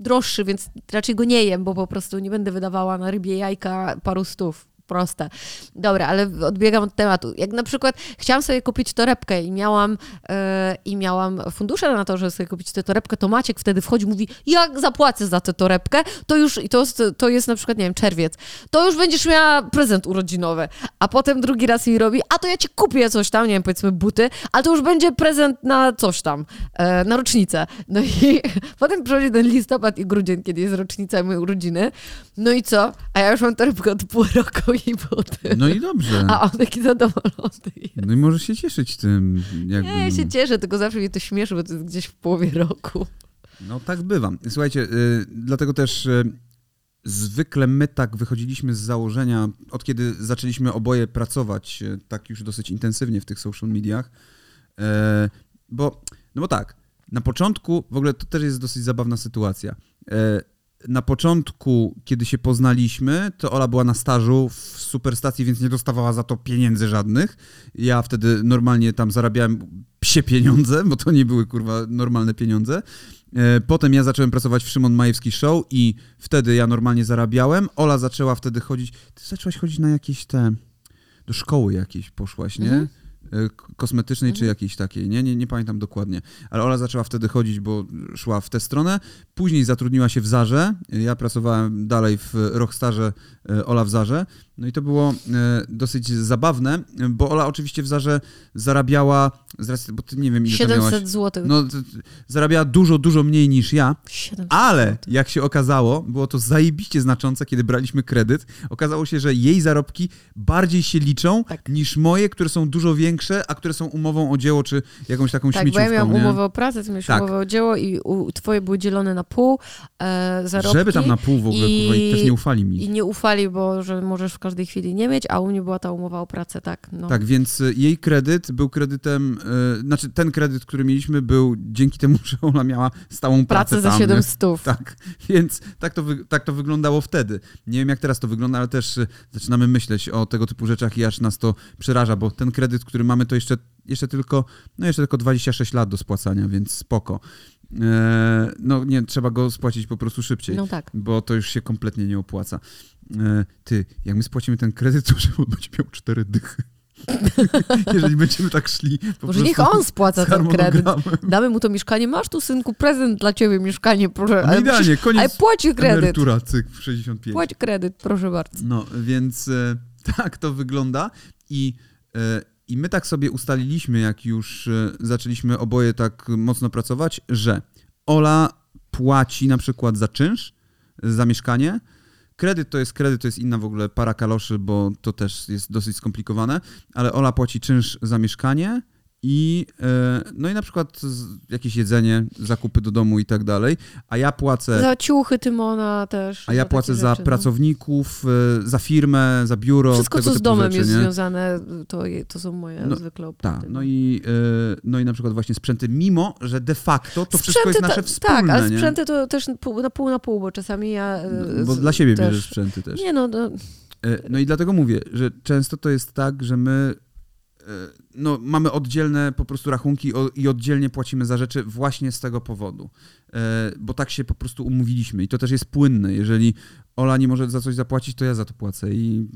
droższy, więc raczej go nie jem, bo po prostu nie będę wydawała na rybie jajka paru stów. Proste. Dobra, ale odbiegam od tematu. Jak na przykład chciałam sobie kupić torebkę i miałam, e, i miałam fundusze na to, żeby sobie kupić tę torebkę, to Maciek wtedy wchodzi i mówi, jak zapłacę za tę torebkę, to już, i to, to jest na przykład, nie wiem, czerwiec, to już będziesz miała prezent urodzinowy. A potem drugi raz mi robi, a to ja ci kupię coś tam, nie wiem, powiedzmy buty, ale to już będzie prezent na coś tam, e, na rocznicę. No i potem przychodzi ten listopad i grudzień, kiedy jest rocznica mojej urodziny. No i co? A ja już mam torebkę od pół roku i buty. No i dobrze. A on taki zadowolony. No i możesz się cieszyć tym. Jakby... Nie, ja się cieszę, tylko zawsze mnie to śmieszy, bo to jest gdzieś w połowie roku. No tak bywa. Słuchajcie, y, dlatego też y, zwykle my tak wychodziliśmy z założenia, od kiedy zaczęliśmy oboje pracować y, tak już dosyć intensywnie w tych social mediach, bo, no bo tak, na początku, w ogóle to też jest dosyć zabawna sytuacja. Y, Na początku, kiedy się poznaliśmy, to Ola była na stażu w superstacji, więc nie dostawała za to pieniędzy żadnych. Ja wtedy normalnie tam zarabiałem psie pieniądze, bo to nie były kurwa normalne pieniądze. E, Potem ja zacząłem pracować w Szymon Majewski Show i wtedy ja normalnie zarabiałem. Ola zaczęła wtedy chodzić. Ty zaczęłaś chodzić na jakieś te. Do szkoły jakiejś poszłaś, nie? Mhm. K- Kosmetycznej czy jakiejś takiej, nie? nie? Nie pamiętam dokładnie. Ale Ola zaczęła wtedy chodzić, bo szła w tę stronę. Później zatrudniła się w Zarze. Ja pracowałem dalej w Rockstarze, e, Ola w Zarze. No i to było e, dosyć zabawne, bo Ola oczywiście w Zarze zarabiała, z racji, bo ty nie wiem ile tam miałaś. 700 zł. No, zarabiała dużo, dużo mniej niż ja, 700 ale złotych. jak się okazało, było to zajebiście znaczące, kiedy braliśmy kredyt. Okazało się, że jej zarobki bardziej się liczą Tak. niż moje, które są dużo większe większe, a które są umową o dzieło, czy jakąś taką Tak, bo śmieciówką, ja miałam nie? umowę o pracę, ty miałeś Tak. umowę o dzieło i u, twoje były dzielone na pół e, zarobki. Żeby tam na pół w ogóle, i- kurwa, i też nie ufali mi. I nie ufali, bo że możesz w każdej chwili nie mieć, a u mnie była ta umowa o pracę, tak. No. Tak, więc y, jej kredyt był kredytem, y, znaczy ten kredyt, który mieliśmy, był dzięki temu, że ona miała stałą pracę, Pracę za tam, 700. Nie? Tak, więc tak to, wy, tak to wyglądało wtedy. Nie wiem, jak teraz to wygląda, ale też y, zaczynamy myśleć o tego typu rzeczach i aż nas to przeraża, bo ten kredyt, który mamy, to jeszcze, jeszcze tylko, no jeszcze tylko 26 lat do spłacania, więc spoko. E, no nie, trzeba go spłacić po prostu szybciej No tak. bo to już się kompletnie nie opłaca. E, Ty, jak my spłacimy ten kredyt, to żeby on będzie miał cztery dychy. Jeżeli będziemy tak szli. Po Może niech on spłaca ten kredyt. Damy mu to mieszkanie. Masz tu, synku, prezent dla ciebie, mieszkanie, proszę. No Ale, idealnie, musisz, ale koniec płaci kredyt. emerytura, cyk, w 65. Płać kredyt, proszę bardzo. No, więc e, tak to wygląda i, e, i my tak sobie ustaliliśmy, jak już e, zaczęliśmy oboje tak mocno pracować, że Ola płaci na przykład za czynsz, za mieszkanie. Kredyt to jest kredyt, to jest inna w ogóle para kaloszy, bo to też jest dosyć skomplikowane, ale Ola płaci czynsz za mieszkanie i e, no i na przykład jakieś jedzenie, zakupy do domu i tak dalej, a ja płacę Za ciuchy Tymona też. a ja płacę takie za rzeczy, no. pracowników, y, za firmę, za biuro. Wszystko, co z domem rzeczy, jest nie? związane, to, to są moje No, zwykle Tak, opłaty. no i, y, no i na przykład właśnie sprzęty, mimo że de facto to wszystko jest Sprzęty nasze ta- wspólne, Tak, ale nie? sprzęty to też na pół na pół, bo czasami ja... No, e, Bo z- dla siebie też- bierzesz sprzęty też. Nie no, no, E, No i dlatego mówię, że często to jest tak, że my e, no, mamy oddzielne po prostu rachunki i oddzielnie płacimy za rzeczy właśnie z tego powodu. E, Bo tak się po prostu umówiliśmy i to też jest płynne. Jeżeli Ola nie może za coś zapłacić, to ja za to płacę i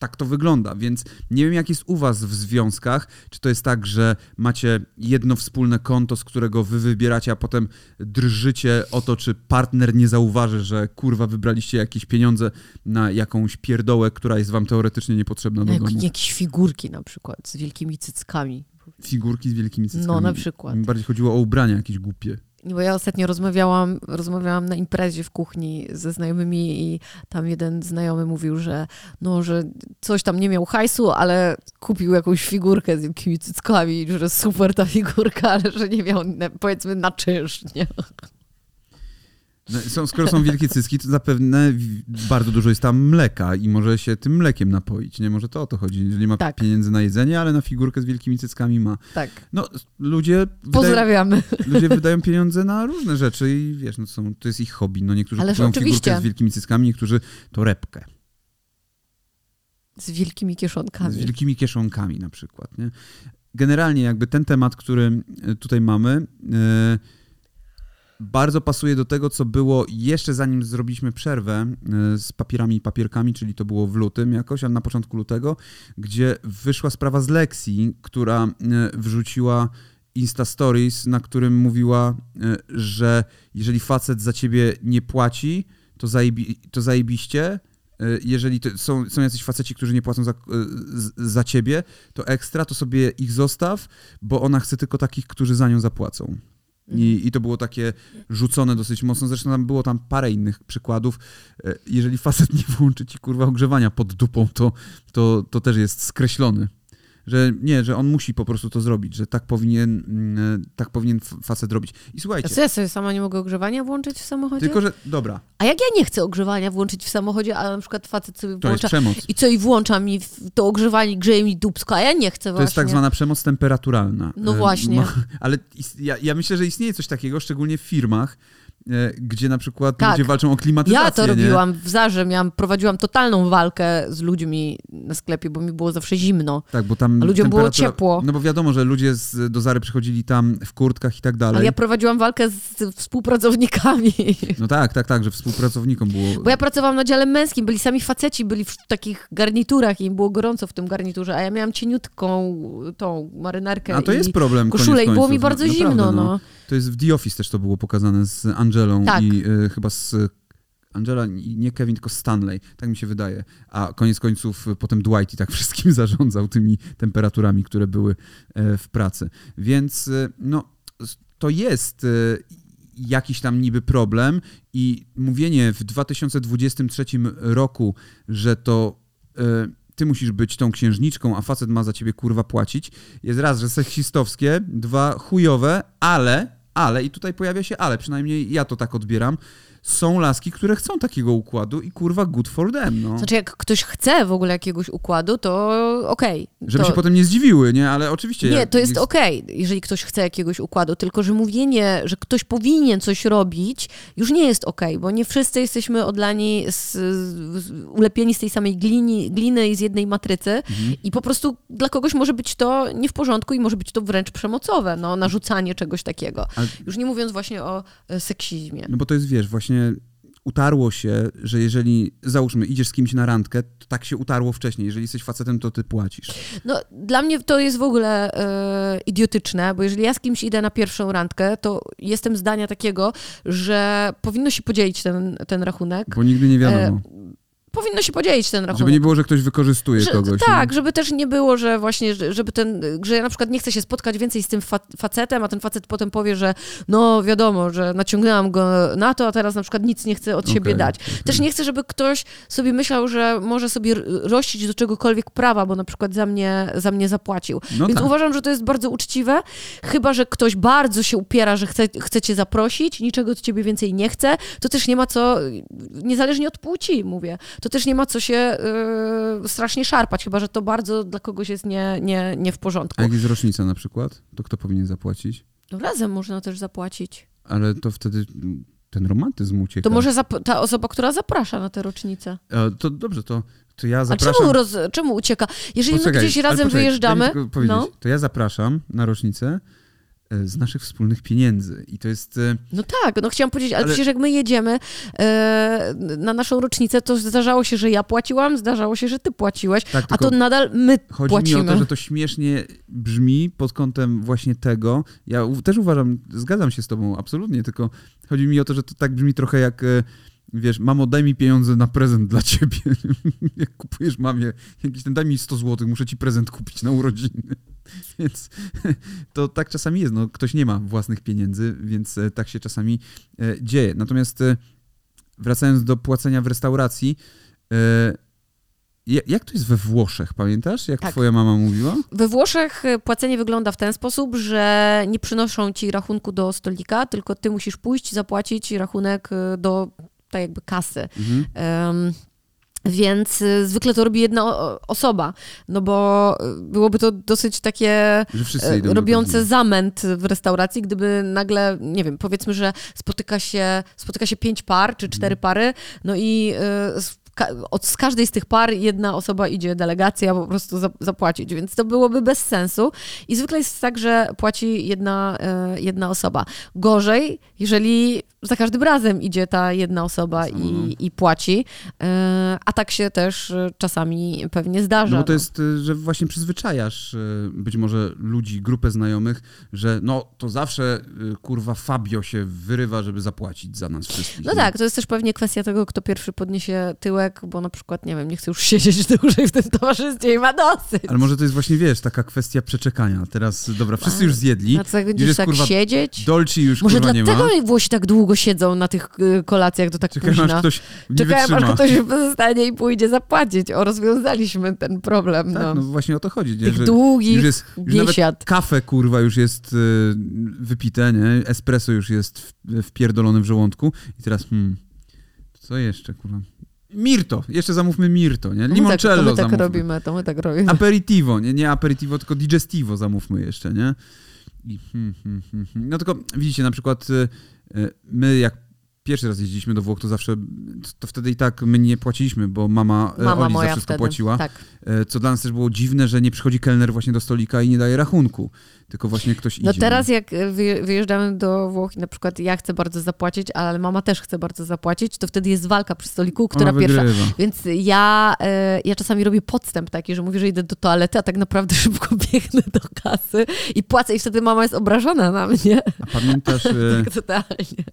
tak to wygląda, więc nie wiem jak jest u was w związkach, czy to jest tak, że macie jedno wspólne konto, z którego wy wybieracie, a potem drżycie o to, czy partner nie zauważy, że kurwa wybraliście jakieś pieniądze na jakąś pierdołę, która jest wam teoretycznie niepotrzebna do jak, domu. jakieś figurki na przykład z wielkimi cyckami. Figurki z wielkimi cyckami. No, na przykład. Mi bardziej chodziło o ubrania jakieś głupie. Bo ja ostatnio rozmawiałam, rozmawiałam na imprezie w kuchni ze znajomymi i tam jeden znajomy mówił, że no, że coś tam nie miał hajsu, ale kupił jakąś figurkę z jakimiś cyckami, że super ta figurka, ale że nie miał powiedzmy na czynsz, nie? No, są, skoro są wielkie cycki, to zapewne bardzo dużo jest tam mleka i może się tym mlekiem napoić, nie? Może to o to chodzi, nie ma Tak. pieniędzy na jedzenie, ale na figurkę z wielkimi cyckami ma. Tak. No, ludzie wydają, Pozdrawiamy. ludzie wydają pieniądze na różne rzeczy i wiesz, no są, to jest ich hobby. No niektórzy Ależ kupują oczywiście. figurkę z wielkimi cyckami, niektórzy torebkę Z wielkimi kieszonkami. z wielkimi kieszonkami na przykład, nie? Generalnie jakby ten temat, który e, tutaj mamy, e, bardzo pasuje do tego, co było jeszcze zanim zrobiliśmy przerwę e, z papierami i papierkami, czyli to było w lutym jakoś, ale na początku lutego, gdzie wyszła sprawa z Lexi, która e, wrzuciła Insta Stories, na którym mówiła, e, że jeżeli facet za ciebie nie płaci, to, zajebi, to zajebiście. Jeżeli są, są jacyś faceci, którzy nie płacą za, za ciebie, to ekstra, to sobie ich zostaw, bo ona chce tylko takich, którzy za nią zapłacą. I, I to było takie rzucone dosyć mocno. Zresztą tam było tam parę innych przykładów. E, Jeżeli facet nie włączy ci kurwa ogrzewania pod dupą, to, to, to też jest skreślony. Że nie, że on musi po prostu to zrobić, że tak powinien, mm, tak powinien facet robić. I A słuchajcie, co ja sobie sama nie mogę ogrzewania włączyć w samochodzie? tylko że, dobra, A jak ja nie chcę ogrzewania włączyć w samochodzie, a na przykład facet sobie to jest włącza przemoc. i co i włącza mi to ogrzewanie, grzeje mi dupsko, a ja nie chcę To właśnie. jest tak zwana przemoc temperaturalna. No E, właśnie. ale is- ja, ja myślę, że istnieje coś takiego, szczególnie w firmach, gdzie na przykład Tak. ludzie walczą o klimatyzację. Ja to nie? robiłam w Zarze, miałam, prowadziłam totalną walkę z ludźmi na sklepie, bo mi było zawsze zimno. Tak, bo tam A ludziom było ciepło. No bo wiadomo, że ludzie z, do Zary przychodzili tam w kurtkach i tak dalej. Ale ja prowadziłam walkę z współpracownikami. No tak, tak, tak, że współpracownikom było... Bo ja pracowałam na dziale męskim, byli sami faceci, byli w takich garniturach i im było gorąco w tym garniturze, a ja miałam cieniutką tą marynarkę A to i jest problem, koszulę i było mi końców. bardzo No, zimno, naprawdę, no. To jest w The Office też to było pokazane z Angelą Tak. i y, chyba z Angela, i nie Kevin, tylko Stanley, tak mi się wydaje. A koniec końców y, potem Dwight i tak wszystkim zarządzał tymi temperaturami, które były e, w pracy. Więc no, to jest jakiś tam niby problem i mówienie w 2023 roku, że to ty musisz być tą księżniczką, a facet ma za ciebie kurwa płacić, jest raz, że seksistowskie, dwa, chujowe, ale, ale, i tutaj pojawia się ale, przynajmniej ja to tak odbieram, są laski, które chcą takiego układu i kurwa good for them, no. Znaczy, jak ktoś chce w ogóle jakiegoś układu, to okej. Żeby to... się potem nie zdziwiły, nie? Ale oczywiście... Nie, to jest okej, jeżeli ktoś chce jakiegoś układu, tylko że mówienie, że ktoś powinien coś robić, już nie jest okej, bo nie wszyscy jesteśmy odlani, z, z, ulepieni z tej samej glini, gliny i z jednej matrycy Mhm. i po prostu dla kogoś może być to nie w porządku i może być to wręcz przemocowe, no, narzucanie czegoś takiego. Ale- Już nie mówiąc właśnie o e, seksizmie. No bo to jest, wiesz, właśnie utarło się, że jeżeli, załóżmy, idziesz z kimś na randkę, to tak się utarło wcześniej. Jeżeli jesteś facetem, to ty płacisz. No, dla mnie to jest w ogóle e, idiotyczne, bo jeżeli ja z kimś idę na pierwszą randkę, to jestem zdania takiego, że powinno się podzielić ten, ten rachunek. Bo nigdy nie wiadomo. Powinno się podzielić ten rachunek. Żeby nie było, że ktoś wykorzystuje Że- kogoś. tak, nie? żeby też nie było, że właśnie, że- żeby ten, że ja na przykład nie chcę się spotkać więcej z tym fa facetem, a ten facet potem powie, że no wiadomo, że naciągnęłam go na to, a teraz na przykład nic nie chcę od siebie Okej, dać. Też nie chcę, żeby ktoś sobie myślał, że może sobie rościć do czegokolwiek prawa, bo na przykład za mnie, za mnie zapłacił. No Więc tak. uważam, że to jest bardzo uczciwe, chyba, że ktoś bardzo się upiera, że chce, chce cię zaprosić, niczego od ciebie więcej nie chce, to też nie ma co, niezależnie od płci mówię, to też nie ma co się yy, strasznie szarpać, chyba, że to bardzo dla kogoś jest nie, nie, nie w porządku. A jak jest rocznica na przykład, to kto powinien zapłacić? No razem można też zapłacić. Ale to wtedy ten romantyzm ucieka. To może ta osoba, która zaprasza na tę rocznicę. E, To dobrze, to, to ja A zapraszam... czemu, roz, czemu ucieka? Jeżeli my Poczekaj, gdzieś ale razem poczekaj, wyjeżdżamy, no, To ja zapraszam na rocznicę z naszych wspólnych pieniędzy. I to jest... e, No tak, no chciałam powiedzieć, ale, Ale- przecież jak my jedziemy e, na naszą rocznicę, to zdarzało się, że ja płaciłam, zdarzało się, że ty płaciłeś, Tak, a to nadal my Chodzi płacimy. mi o to, że to śmiesznie brzmi pod kątem właśnie tego. Ja też uważam, zgadzam się z tobą, absolutnie, tylko chodzi mi o to, że to tak brzmi trochę jak, e, wiesz, mamo, daj mi pieniądze na prezent dla ciebie. jak kupujesz mamie jakiś ten, daj mi 100 zł, muszę ci prezent kupić na urodziny. Więc to tak czasami jest. No, ktoś nie ma własnych pieniędzy, więc e, tak się czasami e, dzieje. Natomiast e, wracając do płacenia w restauracji, ja- jak to jest we Włoszech, pamiętasz? Jak Tak. twoja mama mówiła? We Włoszech płacenie wygląda w ten sposób, że nie przynoszą ci rachunku do stolika, tylko ty musisz pójść, zapłacić rachunek do tak jakby kasy. Mhm. Em, więc e, zwykle to robi jedna osoba, no bo e, byłoby to dosyć takie e, robiące zamęt w restauracji, gdyby nagle, nie wiem, powiedzmy, że spotyka się, spotyka się pięć par czy cztery Mhm. pary, no i ka- od, z każdej z tych par jedna osoba idzie delegacja po prostu za, zapłacić, więc to byłoby bez sensu. I zwykle jest tak, że płaci jedna, e, jedna osoba. Gorzej, jeżeli za każdym razem idzie ta jedna osoba samo, no. i, i płaci, e, a tak się też e, czasami pewnie zdarza. No bo to jest, y, że właśnie przyzwyczajasz być może ludzi, grupę znajomych, że no to zawsze kurwa Fabio się wyrywa, żeby zapłacić za nas wszystkich. No tak, to jest też pewnie kwestia tego, kto pierwszy podniesie tyłek, bo na przykład, nie wiem, nie chce już siedzieć dłużej w tym towarzystwie i ma dosyć. Ale może to jest właśnie, wiesz, taka kwestia przeczekania. Teraz, dobra, wszyscy już zjedli, A co, już jest tak kurwa siedzieć? Dolci już Może kurwa nie dlatego ma. Włosi tak długo siedzą na tych y, kolacjach do tak Czekałem, późna. aż ktoś nie Czekałem, wytrzyma. aż ktoś zostanie i pójdzie zapłacić. O, rozwiązaliśmy ten problem. Tak, no. no właśnie o to chodzi. Nie? Tych Że długich już jest, już biesiad. kawę, kurwa, już jest y, wypite, nie? Espresso już jest w, wpierdolony w żołądku. I teraz, hmm, co jeszcze, kurwa? Mirto, jeszcze zamówmy Mirto, nie? No my tak, Limoncello to my tak robimy, to my tak robimy. Aperitivo, nie, nie aperitivo, tylko digestivo zamówmy jeszcze, nie? I, hmm, hmm, hmm, hmm. No tylko widzicie, na przykład y, y, my jak pierwszy raz jeździliśmy do Włoch, to zawsze, to wtedy i tak my nie płaciliśmy, bo mama, e, Mama Oli za wszystko wtedy. płaciła. Tak. E, Co dla nas też było dziwne, że nie przychodzi kelner właśnie do stolika i nie daje rachunku, tylko właśnie ktoś No idzie. teraz jak wyje- wyjeżdżamy do Włoch i na przykład ja chcę bardzo zapłacić, ale mama też chce bardzo zapłacić, to wtedy jest walka przy stoliku, która pierwsza. Więc ja, e, ja czasami robię podstęp taki, że mówię, że idę do toalety, a tak naprawdę szybko biegnę do kasy i płacę i wtedy mama jest obrażona na mnie. A pamiętasz, e, Tak totalnie.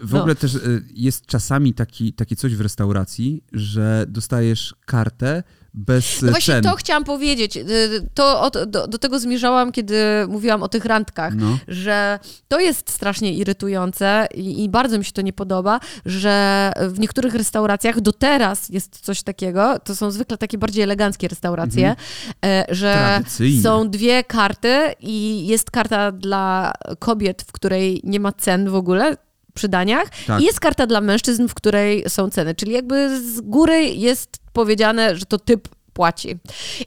w No. ogóle też e, jest czasami taki, takie coś w restauracji, że dostajesz kartę, bez No właśnie cen. to chciałam powiedzieć. Y, To, o, do, do tego zmierzałam, kiedy mówiłam o tych randkach, No. że to jest strasznie irytujące i, i bardzo mi się to nie podoba, że w niektórych restauracjach do teraz jest coś takiego, to są zwykle takie bardziej eleganckie restauracje, e, że Mhm. Są dwie karty i jest karta dla kobiet, w której nie ma cen w ogóle, przy daniach Tak. i jest karta dla mężczyzn, w której są ceny. Czyli jakby z góry jest powiedziane, że to typ płaci.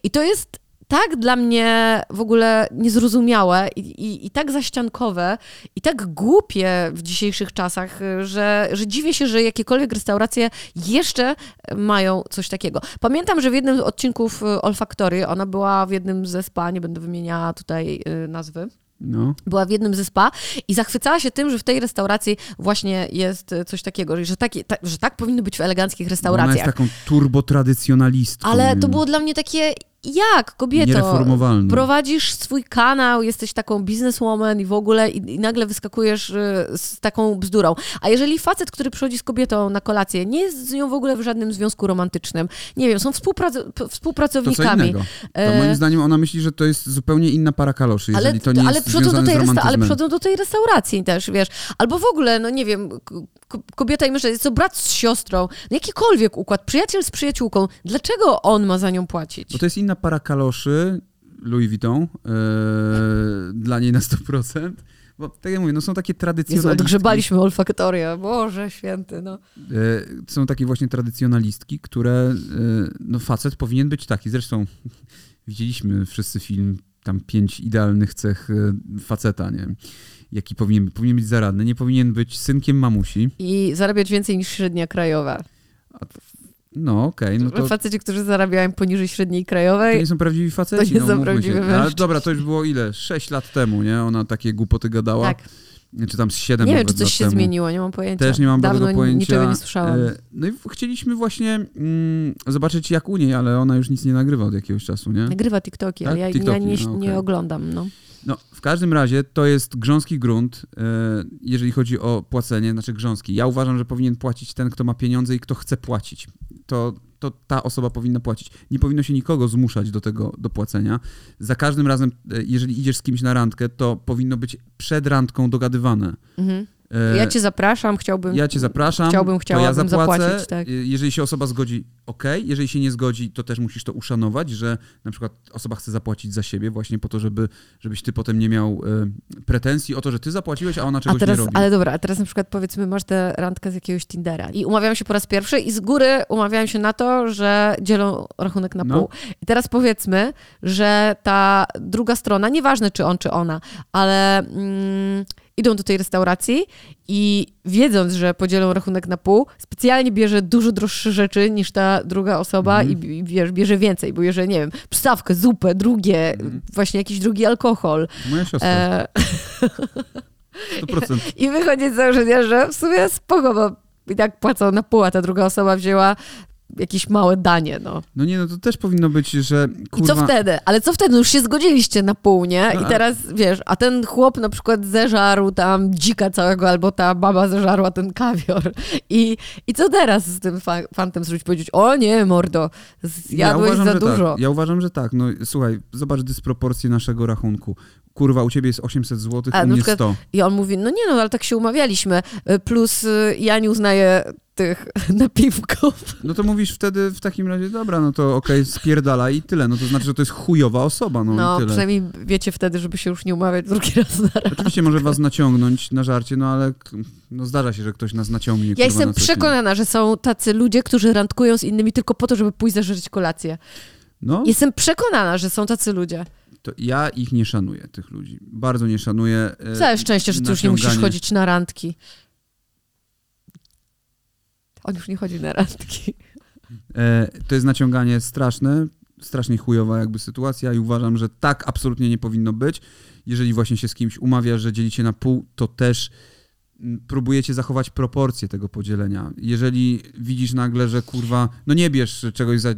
I to jest tak dla mnie w ogóle niezrozumiałe i, i, i tak zaściankowe i tak głupie w dzisiejszych czasach, że, że dziwię się, że jakiekolwiek restauracje jeszcze mają coś takiego. Pamiętam, że w jednym z odcinków y, Olfaktory, ona była w jednym ze spa, nie będę wymieniała tutaj y, nazwy, No. była w jednym ze spa i zachwycała się tym, że w tej restauracji właśnie jest coś takiego, że, taki, ta, że tak powinno być w eleganckich Ona jest restauracjach. taką turbotradycjonalistką. Ale to było dla mnie takie, jak kobieto? Prowadzisz swój kanał, jesteś taką bizneswoman i w ogóle i, i nagle wyskakujesz y, z taką bzdurą. A jeżeli facet, który przychodzi z kobietą na kolację, nie jest z nią w ogóle w żadnym związku romantycznym, nie wiem, są współprac- To współpracownikami. To E, moim zdaniem ona myśli, że to jest zupełnie inna para kaloszy, jeżeli ale, to nie ale jest przychodzą do tej resta- ale przychodzą do tej restauracji też, wiesz. Albo w ogóle, no nie wiem, kobieta i mężczyzna, jest to brat z siostrą, no jakikolwiek układ, przyjaciel z przyjaciółką, dlaczego on ma za nią płacić? Bo to jest inna para kaloszy, Louis Vuitton, e, dla niej na 100%. Bo tak jak mówię, no są takie Jezu, tradycjonalistki. odgrzebaliśmy olfaktorię, Boże święty, no. E, są takie właśnie tradycjonalistki, które, e, no facet powinien być taki. Zresztą widzieliśmy wszyscy film, tam pięć idealnych cech faceta, nie? Jaki powinien być? Powinien być zaradny, nie powinien być synkiem mamusi. I zarabiać więcej niż średnia krajowa. No okej, no to, Faceci, którzy zarabiają poniżej średniej to krajowej, nie są prawdziwi faceci. nie no, są prawdziwi. Ale dobra, to już było ile? Sześć lat temu, nie? Ona takie głupoty gadała. tak. Czy tam z siedem Nie wiem, czy coś się temu. zmieniło, nie mam pojęcia. Też nie mam Dawno bardzo pojęcia. niczego nie słyszałam. E, No i chcieliśmy właśnie mm, zobaczyć jak u niej, ale ona już nic nie nagrywa od jakiegoś czasu, nie? Nagrywa TikToki, Tak? ale ja, ja TikToki, nie, no, nie okej. oglądam, no. No, w każdym razie to jest grząski grunt, e, jeżeli chodzi o płacenie, znaczy grząski. Ja uważam, że powinien płacić ten, kto ma pieniądze i kto chce płacić. To, to ta osoba powinna płacić. Nie powinno się nikogo zmuszać do tego, do płacenia. Za każdym razem, e, jeżeli idziesz z kimś na randkę, to powinno być przed randką dogadywane. Mhm. E, Ja cię zapraszam, chciałbym... Ja cię zapraszam. Chciałbym, to ja chciałabym zapłacę. zapłacić, tak. Y, Jeżeli się osoba zgodzi, ok. Jeżeli się nie zgodzi, to też musisz to uszanować, że na przykład osoba chce zapłacić za siebie właśnie po to, żeby, żebyś ty potem nie miał y, pretensji o to, że ty zapłaciłeś, a ona A czegoś teraz, nie robi. ale dobra, a teraz na przykład powiedzmy, masz tę randkę z jakiegoś Tindera i umawiają się po raz pierwszy i z góry umawiają się na to, że dzielą rachunek na No. pół. I teraz powiedzmy, że ta druga strona, nieważne czy on, czy ona, ale mm, idą do tej restauracji i wiedząc, że podzielą rachunek na pół, specjalnie bierze dużo droższe rzeczy niż ta druga osoba Mhm. i, i wiesz, bierze więcej, bo bierze, nie wiem, przystawkę, zupę, drugie, Mhm. właśnie jakiś drugi alkohol. Moja siostra, E, 100%. I wychodzi z założenia, że w sumie spoko, bo i tak płacą na pół, a ta druga osoba wzięła jakieś małe danie, no. No nie, no to też powinno być, że I kurwa... co wtedy? Ale co wtedy? Już się zgodziliście na pół, nie? No, I a- teraz, wiesz, a ten chłop na przykład zeżarł tam dzika całego, albo ta baba zeżarła ten kawior. I, i co teraz z tym fa- fantem zrobić? Powiedzieć, o nie, mordo, zjadłeś uważam, za że dużo. Tak. Ja uważam, że tak. No słuchaj, zobacz dysproporcję naszego rachunku. Kurwa, u ciebie jest 800 zł, A, u mnie przykład 100. I on mówi, no nie no, ale tak się umawialiśmy. Plus y, ja nie uznaję tych napiwków. No to mówisz wtedy w takim razie, dobra, no to okej, spierdala i tyle. No to znaczy, że to jest chujowa osoba, no, No, i tyle. przynajmniej wiecie wtedy, żeby się już nie umawiać drugi raz na raz. Oczywiście może was naciągnąć na żarcie, no ale no zdarza się, że ktoś nas naciągnie. Ja kurwa, jestem przekonana, że są tacy ludzie, którzy randkują z innymi tylko po to, żeby pójść zażyć kolację. No, Jestem przekonana, że są tacy ludzie. to ja ich nie szanuję, tych ludzi. Bardzo nie szanuję. e, Całe szczęście, że ty już nie musisz chodzić na randki. On już nie chodzi na randki. E, to jest naciąganie straszne, strasznie chujowa jakby sytuacja i uważam, że tak absolutnie nie powinno być. Jeżeli właśnie się z kimś umawia, że dzielicie na pół, to też mm, próbujecie zachować proporcje tego podzielenia. Jeżeli widzisz nagle, że kurwa, no nie bierz czegoś za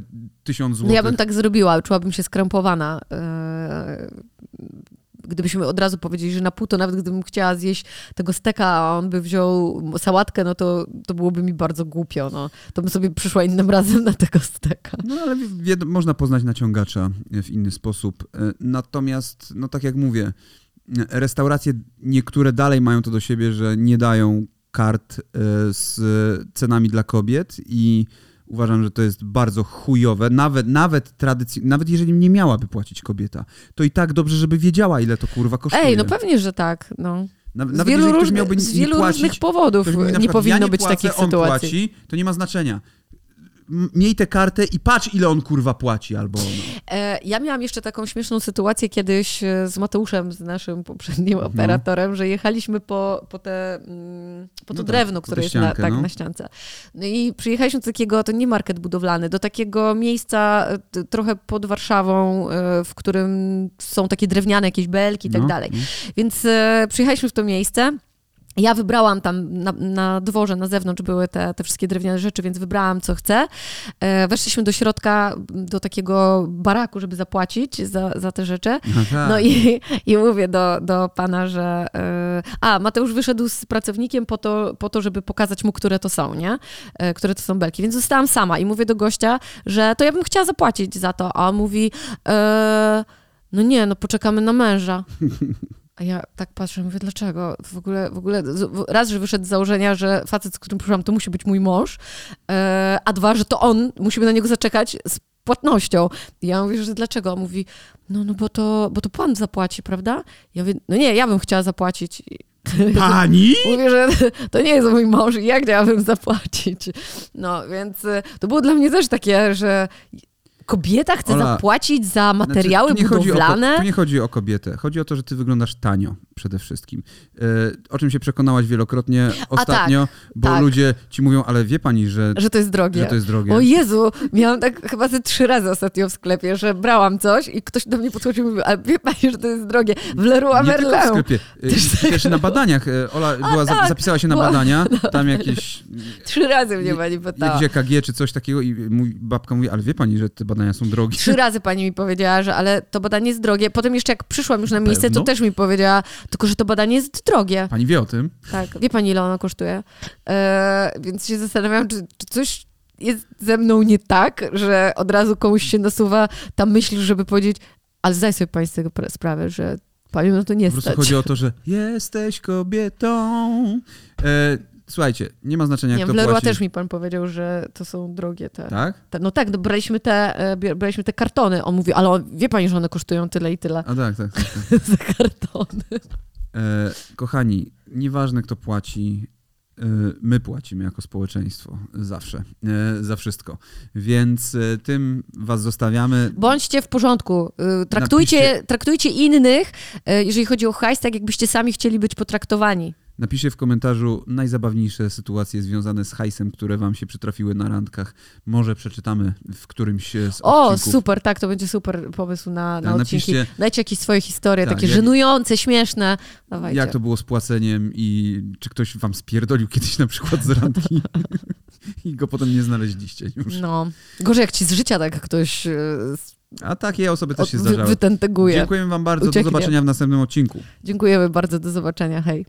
tysiąc No złotych. ja bym tak zrobiła, czułabym się skrępowana. Yy, gdybyśmy od razu powiedzieli, że na pół, to nawet gdybym chciała zjeść tego steka, a on by wziął sałatkę, no to, to byłoby mi bardzo głupio. No. To bym sobie przyszła innym razem na tego steka. No ale można poznać naciągacza w inny sposób. E, natomiast, no tak jak mówię, restauracje niektóre dalej mają to do siebie, że nie dają kart e, z cenami dla kobiet i Uważam, że to jest bardzo chujowe, nawet, nawet tradycji, nawet jeżeli nie miałaby płacić kobieta, to i tak dobrze, żeby wiedziała, ile to kurwa kosztuje. Ej, no pewnie, że tak, no. Nawet z wielu, róż, z wielu płacić, różnych powodów nie powinno ja nie być płacę, takich sytuacji. Płaci, to nie ma znaczenia miej tę kartę i patrz, ile on kurwa płaci albo E, ja miałam jeszcze taką śmieszną sytuację kiedyś e, z Mateuszem, z naszym poprzednim no. operatorem, że jechaliśmy po, po, te, mm, po to no tak, drewno, które jest ściankę, na, tak, no. na ściance. No i przyjechaliśmy do takiego, to nie market budowlany, do takiego miejsca e, trochę pod Warszawą, w którym są takie drewniane jakieś belki i tak no. dalej. Więc przyjechaliśmy w to miejsce. Ja wybrałam tam na, na, dworze, na zewnątrz były te, te wszystkie drewniane rzeczy, więc wybrałam co chcę. E, weszliśmy do środka, do takiego baraku, żeby zapłacić za, za te rzeczy. No i, i mówię do, do pana, że e, a, Mateusz wyszedł z pracownikiem po to, po to, żeby pokazać mu, które to są, nie? E, które to są belki. Więc zostałam sama i mówię do gościa, że to ja bym chciała zapłacić za to. A on mówi, e, no nie, no poczekamy na męża. A ja tak patrzę, mówię, dlaczego? W ogóle, w ogóle raz, że wyszedł z założenia, że facet, z którym przyszłam, to musi być mój mąż, e, a dwa, że to on, musimy na niego zaczekać z płatnością. I ja mówię, że dlaczego? Mówi, no, no bo, to, bo to pan zapłaci, prawda? Ja mówię, no nie, ja bym chciała zapłacić. Pani? Mówię, że to nie jest mój mąż i jak miałabym zapłacić? No, więc e, to było dla mnie też takie, że Kobieta chce Ola, zapłacić za materiały znaczy, budowlane? O, tu nie chodzi o kobietę. Chodzi o to, że ty wyglądasz tanio przede wszystkim. E, o czym się przekonałaś wielokrotnie ostatnio, tak, bo tak. ludzie ci mówią, ale wie pani, że... Że to jest drogie. Że to jest drogie. O Jezu, miałam tak chyba ze trzy razy ostatnio w sklepie, że brałam coś i ktoś do mnie podchodził i mówił, ale wie pani, że to jest drogie. W Leroy Merlin. w sklepie. E, też, też na badaniach. E, Ola była, tak, zapisała się na była, badania, no, tam jakieś... Trzy razy mnie pani pytała. Jakieś EKG czy coś takiego i mój babka mówi, ale wie pani, że te badania są drogie. Trzy razy pani mi powiedziała, że ale to badanie jest drogie. Potem jeszcze jak przyszłam już na miejsce, Pewno? to też mi powiedziała, tylko że to badanie jest drogie. Pani wie o tym? Tak, wie pani ile ono kosztuje. E, więc się zastanawiam, czy, czy coś jest ze mną nie tak, że od razu komuś się nasuwa ta myśl, żeby powiedzieć, ale zdaj sobie pani z tego sprawę, że panią no to nie Po prostu chodzi o to, że jesteś kobietą. E, Słuchajcie, nie ma znaczenia, nie, kto w Leroy płaci. też mi pan powiedział, że to są drogie te. Tak? Te, no tak, no braliśmy, te, e, braliśmy te kartony. On mówi, ale on, wie pani, że one kosztują tyle i tyle. A tak, tak. tak, tak. Za kartony. E, kochani, nieważne kto płaci, e, my płacimy jako społeczeństwo zawsze, e, za wszystko. Więc tym was zostawiamy. Bądźcie w porządku. Traktujcie, traktujcie innych, jeżeli chodzi o hajs, tak jakbyście sami chcieli być potraktowani. Napiszcie w komentarzu najzabawniejsze sytuacje związane z hajsem, które wam się przytrafiły na randkach. Może przeczytamy w którymś z O, odcinków. super, tak, to będzie super pomysł na, na tak, odcinki. Napiszcie, Dajcie jakieś swoje historie, tak, takie jak, żenujące, śmieszne. Dawajcie. Jak to było z płaceniem i czy ktoś wam spierdolił kiedyś na przykład z randki i go potem nie znaleźliście już. No, gorzej jak ci z życia tak ktoś e, a takie osoby też się zdarzały. Wytenteguje. Dziękujemy wam bardzo. Ucieknie. Do zobaczenia w następnym odcinku. Dziękujemy bardzo. Do zobaczenia. Hej.